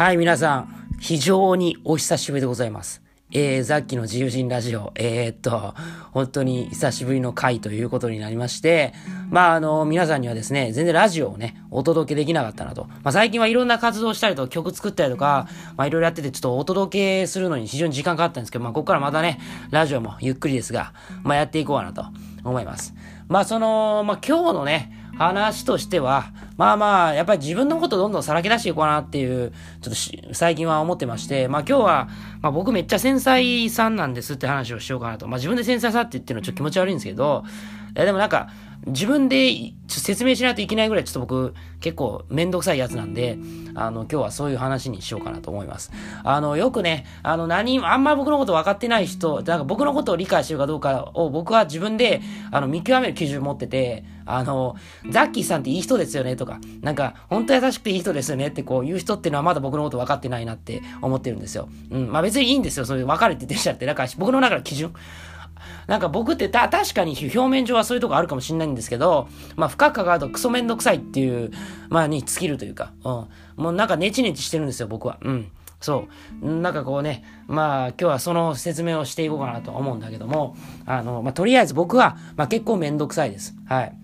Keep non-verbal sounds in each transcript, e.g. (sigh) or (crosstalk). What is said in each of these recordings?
はい、皆さん、非常にお久しぶりでございます。えー、さっきの自由人ラジオ、えー、っと、本当に久しぶりの回ということになりまして、まあ、あの、皆さんにはですね、全然ラジオをね、お届けできなかったなと。まあ、最近はいろんな活動したりとか曲作ったりとか、まあ、いろいろやってて、ちょっとお届けするのに非常に時間かかったんですけど、まあ、ここからまたね、ラジオもゆっくりですが、まあ、やっていこうかなと思います。まあ、その、まあ、今日のね、話としては、まあまあ、やっぱり自分のことどんどんさらけ出していこうかなっていう、ちょっと最近は思ってまして、まあ今日は、まあ僕めっちゃ繊細さんなんですって話をしようかなと。まあ自分で繊細さって言ってるのちょっと気持ち悪いんですけど、えでもなんか、自分で説明しないといけないぐらいちょっと僕結構めんどくさいやつなんで、あの今日はそういう話にしようかなと思います。あのよくね、あの何、あんま僕のこと分かってない人、なんか僕のことを理解してるかどうかを僕は自分であの見極める基準持ってて、あの、ザッキーさんっていい人ですよねとか、なんか本当優しくていい人ですよねってこう言う人っていうのはまだ僕のこと分かってないなって思ってるんですよ。うん、まあ別にいいんですよ。そういう分かれててしちゃって。だから僕の中の基準。なんか僕ってた、確かに表面上はそういうとこあるかもしれないんですけど、まあ深く関わるとクソめんどくさいっていう、まあに尽きるというか、うん。もうなんかネチネチしてるんですよ、僕は。うん。そう。なんかこうね、まあ今日はその説明をしていこうかなと思うんだけども、あの、まあとりあえず僕は、まあ結構めんどくさいです。はい。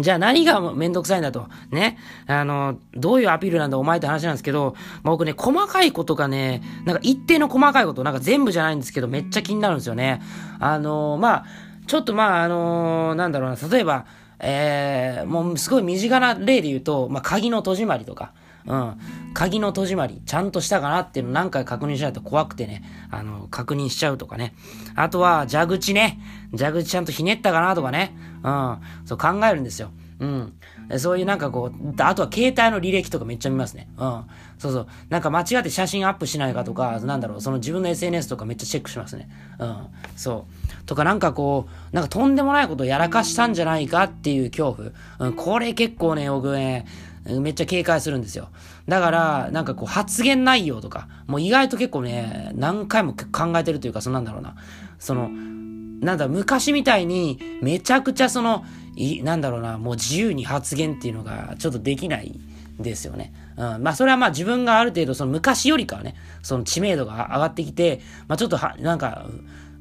じゃあ何がめんどくさいんだと。ね。あの、どういうアピールなんだお前って話なんですけど、ま、僕ね、細かいことがね、なんか一定の細かいこと、なんか全部じゃないんですけど、めっちゃ気になるんですよね。あの、まあ、ちょっとまあ、あの、なんだろうな、例えば、えー、もうすごい身近な例で言うと、まあ、鍵の戸締まりとか、うん。鍵の戸締まり、ちゃんとしたかなっていうの何回確認しないと怖くてね、あの、確認しちゃうとかね。あとは、蛇口ね。蛇口ちゃんとひねったかなとかね。うん。そう考えるんですよ。うん。そういうなんかこう、あとは携帯の履歴とかめっちゃ見ますね。うん。そうそう。なんか間違って写真アップしないかとか、なんだろう、その自分の SNS とかめっちゃチェックしますね。うん。そう。とかなんかこう、なんかとんでもないことをやらかしたんじゃないかっていう恐怖。うん。これ結構ね、僕ね、めっちゃ警戒するんですよ。だから、なんかこう発言内容とか、もう意外と結構ね、何回も考えてるというか、そのなんだろうな。その、なんだ、昔みたいに、めちゃくちゃその、い、なんだろうな、もう自由に発言っていうのが、ちょっとできないですよね。うん。まあ、それはまあ自分がある程度、その昔よりかはね、その知名度が上がってきて、まあちょっとは、なんか、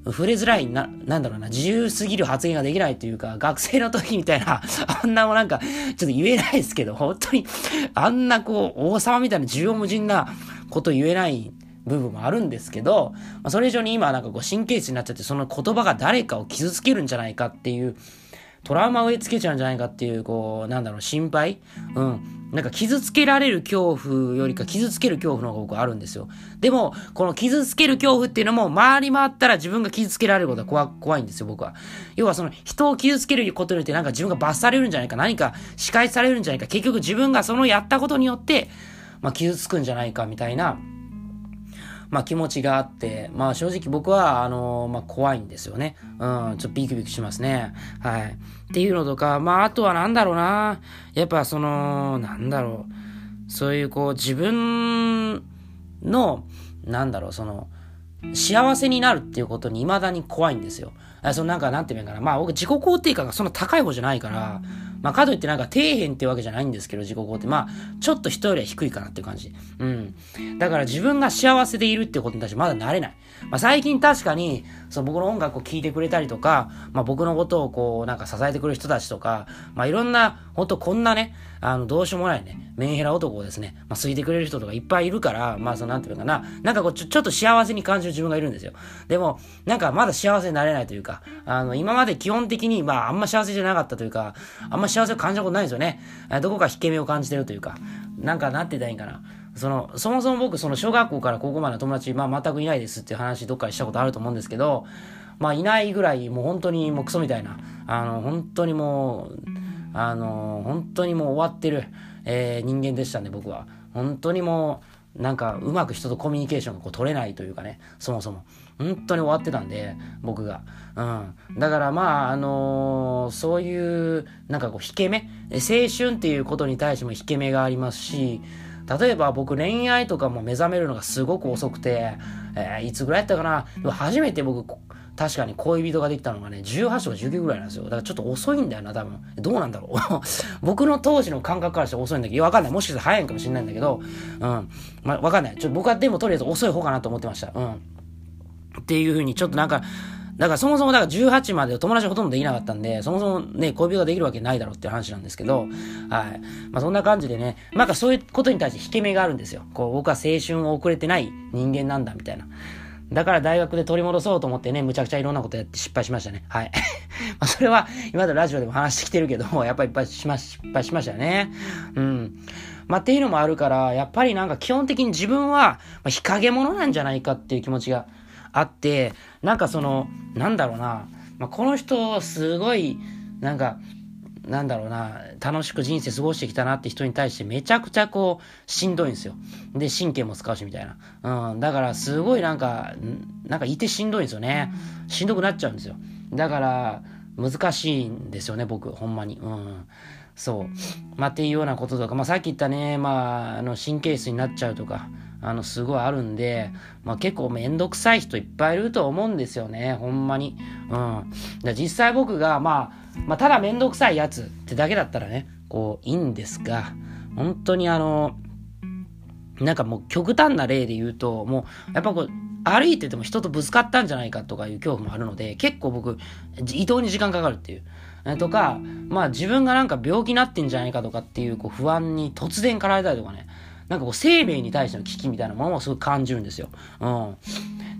触れづらい、な、なんだろうな、自由すぎる発言ができないというか、学生の時みたいな、(laughs) あんなもなんか、ちょっと言えないですけど、本当に、あんなこう、王様みたいな重要無尽なこと言えない部分もあるんですけど、まあ、それ以上に今はなんかこう神経質になっちゃって、その言葉が誰かを傷つけるんじゃないかっていう、トラウマを植え付けちゃうんじゃないかっていう、こう、なんだろう、心配？うん。なんか傷つけられる恐怖よりか傷つける恐怖の方が僕はあるんですよ。でも、この傷つける恐怖っていうのも回り回ったら自分が傷つけられることは怖怖いんですよ、僕は。要はその人を傷つけることによってなんか自分が罰されるんじゃないか、何か仕返されるんじゃないか、結局自分がそのやったことによって、まあ傷つくんじゃないかみたいな、まあ気持ちがあって、まあ正直僕は、あのまあ怖いんですよね。うん、ちょっとビクビクしますね。はい。っていうのとか、まああとはなんだろうな。やっぱその、なんだろう。そういうこう自分の、なんだろう、その、幸せになるっていうことに未だに怖いんですよ。そのなんか、なんて言うんかな。まあ僕自己肯定感がそんな高い方じゃないから、まあかといってなんか底辺ってわけじゃないんですけど、自己肯定。まあ、ちょっと人よりは低いかなっていう感じ。うん。だから自分が幸せでいるってことに対してまだ慣れない。まあ最近確かに、その僕の音楽を聴いてくれたりとか、まあ僕のことをこう、なんか支えてくれる人たちとか、まあいろんな、ほんとこんなね、あの、どうしようもないね、メンヘラ男をですね、まあ好いてくれる人とかいっぱいいるから、まあそのなんていうのかな、なんかこうちょ、ちょっと幸せに感じる自分がいるんですよ。でも、なんかまだ幸せになれないというか、あの、今まで基本的に、まああんま幸せじゃなかったというか、あんま幸せを感じたことないんですよね。どこか引け目を感じてるというか、なんかなんてたらいいんかな。その、そもそも僕、その小学校から高校までの友達、まあ全くいないですっていう話どっかでしたことあると思うんですけど、まあいないぐらい、もう本当にもうクソみたいな、あの、本当にもう、あの、本当にもう終わってる、えー、人間でしたね、僕は。本当にもう、なんか、うまく人とコミュニケーションがこう取れないというかね、そもそも。本当に終わってたんで、僕が。うん。だからまあ、あのーそういう、なんかこう、引け目？青春っていうことに対しても引け目がありますし、例えば僕恋愛とかも目覚めるのがすごく遅くて、えーいつぐらいやったかな？初めて僕、確かに恋人ができたのがね、18とか19ぐらいなんですよ。だからちょっと遅いんだよな、多分。どうなんだろう？(laughs) 僕の当時の感覚からして遅いんだけど、わかんない。もしかしたら早いかもしれないんだけど、うん。まあ、わかんない。ちょ僕はでもとりあえず遅い方かなと思ってました。うん。っていう風に、ちょっとなんか、だからそもそもだから18まで友達ほとんどできなかったんで、そもそもね、恋人ができるわけないだろうっていう話なんですけど、はい。まあそんな感じでね、なんかそういうことに対して引け目があるんですよ。こう、僕は青春を遅れてない人間なんだみたいな。だから大学で取り戻そうと思ってね、むちゃくちゃいろんなことやって失敗しましたね。はい。(laughs) まあそれは今までラジオでも話してきてるけど、やっぱりいっぱいしま、失敗しましたよね。うん。まあっていうのもあるから、やっぱりなんか基本的に自分は、まあ、日陰者なんじゃないかっていう気持ちがあって、なんかその、なんだろうな、まあ、この人、すごい、なんか、なんだろうな、楽しく人生過ごしてきたなって人に対してめちゃくちゃこう、しんどいんですよ。で、神経も使うしみたいな。うん。だから、すごいなんか、なんかいてしんどいんですよね。しんどくなっちゃうんですよ。だから、難しいんですよね、僕、ほんまに。うん。そう。まあ、っていうようなこととか、まあ、さっき言ったね、まあ、あの、神経質になっちゃうとか、あの、すごいあるんで、まあ結構めんどくさい人いっぱいいると思うんですよね、ほんまに。うん。で実際僕が、まあ、まあただめんどくさいやつってだけだったらね、こう、いいんですが、本当にあの、なんかもう極端な例で言うと、もう、やっぱこう、歩いてても人とぶつかったんじゃないかとかいう恐怖もあるので、結構僕、移動に時間かかるっていう。とか、まあ自分がなんか病気になってんじゃないかとかっていうこう不安に突然かられたりとかね、なんかこう生命に対しての危機みたいなものもすごい感じるんですよ。うん。っ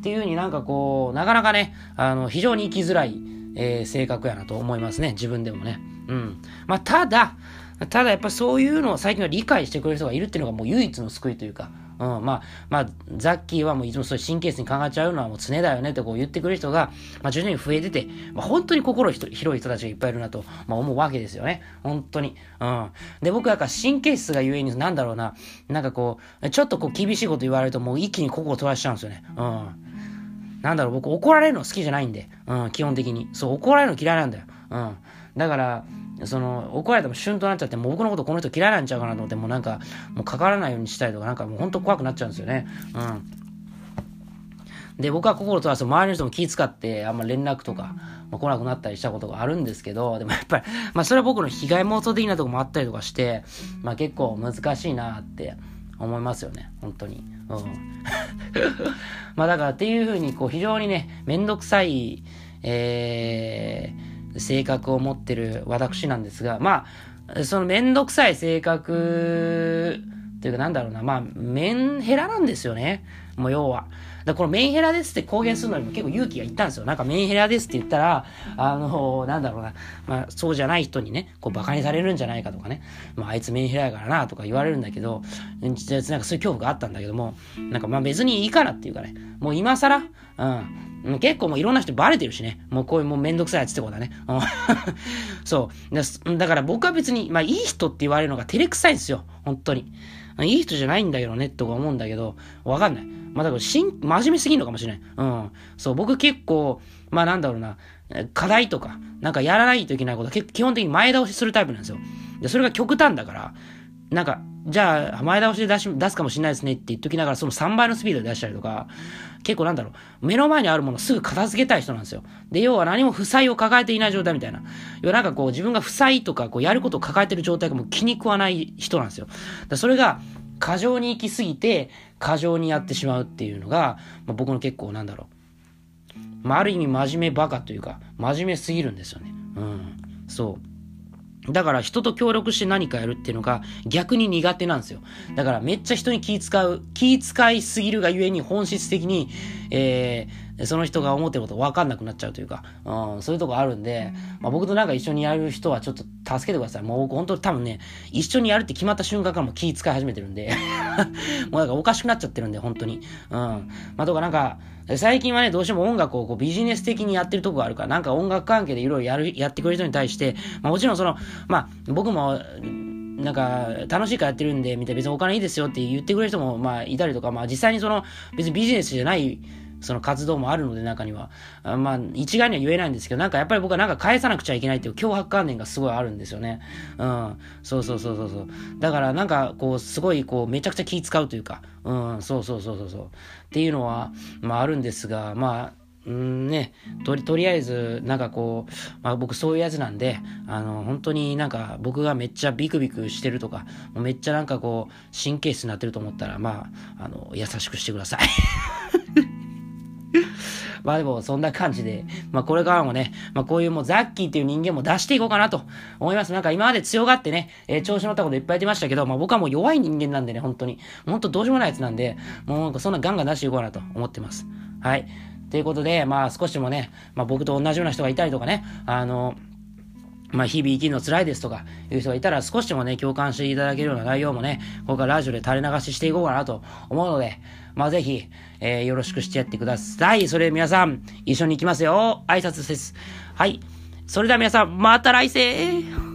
ていうふうになんかこう、なかなかね、あの、非常に生きづらい、えー、性格やなと思いますね。自分でもね。うん。まあ、ただ、ただやっぱそういうのを最近は理解してくれる人がいるっていうのがもう唯一の救いというか、うん、まあ、まあ、ザッキーはもういつもそういう神経質に考えちゃうのはもう常だよねってこう言ってくる人が、まあ徐々に増えてて、まあ本当に心広い人たちがいっぱいいるなと、まあ思うわけですよね。本当に。うん。で、僕はか神経質がゆえに、なんだろうな、なんかこう、ちょっとこう厳しいこと言われるともう一気に心を取らしちゃうんですよね。うん。なんだろう、僕怒られるの好きじゃないんで、うん、基本的に。そう、怒られるの嫌いなんだよ。うん。だから、その、怒られてもシュンとなっちゃって、もう僕のことこの人嫌いなんちゃうかなと思って、もうなんか、もう関わらないようにしたりとか、なんかもう本当怖くなっちゃうんですよね。うん。で、僕は心とは周りの人も気遣って、あんま連絡とか、まあ、来なくなったりしたことがあるんですけど、でもやっぱり、まあそれは僕の被害妄想的なとこもあったりとかして、まあ結構難しいなって思いますよね。本当に。うん。(laughs) まあだからっていうふうに、こう非常にね、めんどくさい、えー、性格を持ってる私なんですが、まあ、そのめんどくさい性格というかなんだろうな、まあ、メンヘラなんですよね。もう要は。だこのメンヘラですって公言するのにも結構勇気がいったんですよ。なんかメンヘラですって言ったら、あの、なんだろうな、まあそうじゃない人にね、こう馬鹿にされるんじゃないかとかね、まああいつメンヘラやからなとか言われるんだけど、実はなんかそういう恐怖があったんだけども、なんかまあ別にいいかなっていうかね、もう今更、うん、結構もういろんな人バレてるしね。もうこういうもうめんどくさいやつってことだね。(laughs) そう。だから僕は別に、まあいい人って言われるのが照れくさいんですよ。本当に。いい人じゃないんだけどね、とか思うんだけど、わかんない。まあだから、真面目すぎんのかもしれない。うん。そう、僕結構、まあなんだろうな、課題とか、なんかやらないといけないことは基本的に前倒しするタイプなんですよ。で、それが極端だから、なんか、じゃあ、前倒しで出し、出すかもしれないですねって言っときながら、その3倍のスピードで出したりとか、結構なんだろう、目の前にあるものすぐ片付けたい人なんですよ。で、要は何も負債を抱えていない状態みたいな。要はなんかこう、自分が負債とか、こう、やることを抱えてる状態がもう気に食わない人なんですよ。だそれが、過剰に行き過ぎて、過剰にやってしまうっていうのが、まあ、僕の結構なんだろう。まあ、ある意味真面目バカというか、真面目すぎるんですよね。うん。そう。だから人と協力して何かやるっていうのが逆に苦手なんですよ。だからめっちゃ人に気使う、気遣いすぎるがゆえに本質的に、えー、その人が思ってること分かんなくなっちゃうというか、うん、そういうとこあるんで、まあ、僕となんか一緒にやる人はちょっと助けてください。もう僕本当多分ね、一緒にやるって決まった瞬間からもう気使い始めてるんで (laughs) もうなんかおかしくなっちゃってるんで、本当に。うん。まあ、とかなんか、最近はね、どうしても音楽をこうビジネス的にやってるとこがあるから、なんか音楽関係でいろいろやる、やってくれる人に対して、まあもちろんその、まあ僕も、なんか、楽しいからやってるんで、みたいな別にお金いいですよって言ってくれる人も、まあ、いたりとか、まあ、実際にその、別にビジネスじゃない、その活動もあるので、中には。あまあ、一概には言えないんですけど、なんかやっぱり僕はなんか返さなくちゃいけないっていう脅迫観念がすごいあるんですよね。うん。そうそうそうそうそう。だからなんか、こう、すごい、こう、めちゃくちゃ気使うというか、うん、そうそうそうそうそう。っていうのは、まああるんですが、まあ、うんね、とり、とりあえず、なんかこう、まあ僕そういうやつなんで、あの、本当になんか僕がめっちゃビクビクしてるとか、めっちゃなんかこう、神経質になってると思ったら、まあ、あの、優しくしてください。まあでもそんな感じで、まあこれからもね、まあこういうもうザッキーっていう人間も出していこうかなと思います。なんか今まで強がってね、えー、調子乗ったこといっぱい言ってましたけど、まあ僕はもう弱い人間なんでね、本当に。本当どうしようもないやつなんで、もうなんかそんなガンガン出していこうかなと思ってます。はい。ということで、まあ少しでもね、まあ僕と同じような人がいたりとかね、あの、まあ、日々生きるの辛いですとか、いう人がいたら少しでもね、共感していただけるような内容もね、これからラジオで垂れ流ししていこうかなと思うので、まあ、ぜひ、えー、よろしくしてやってください。それで皆さん、一緒に行きますよ。挨拶です。はい。それでは皆さん、また来世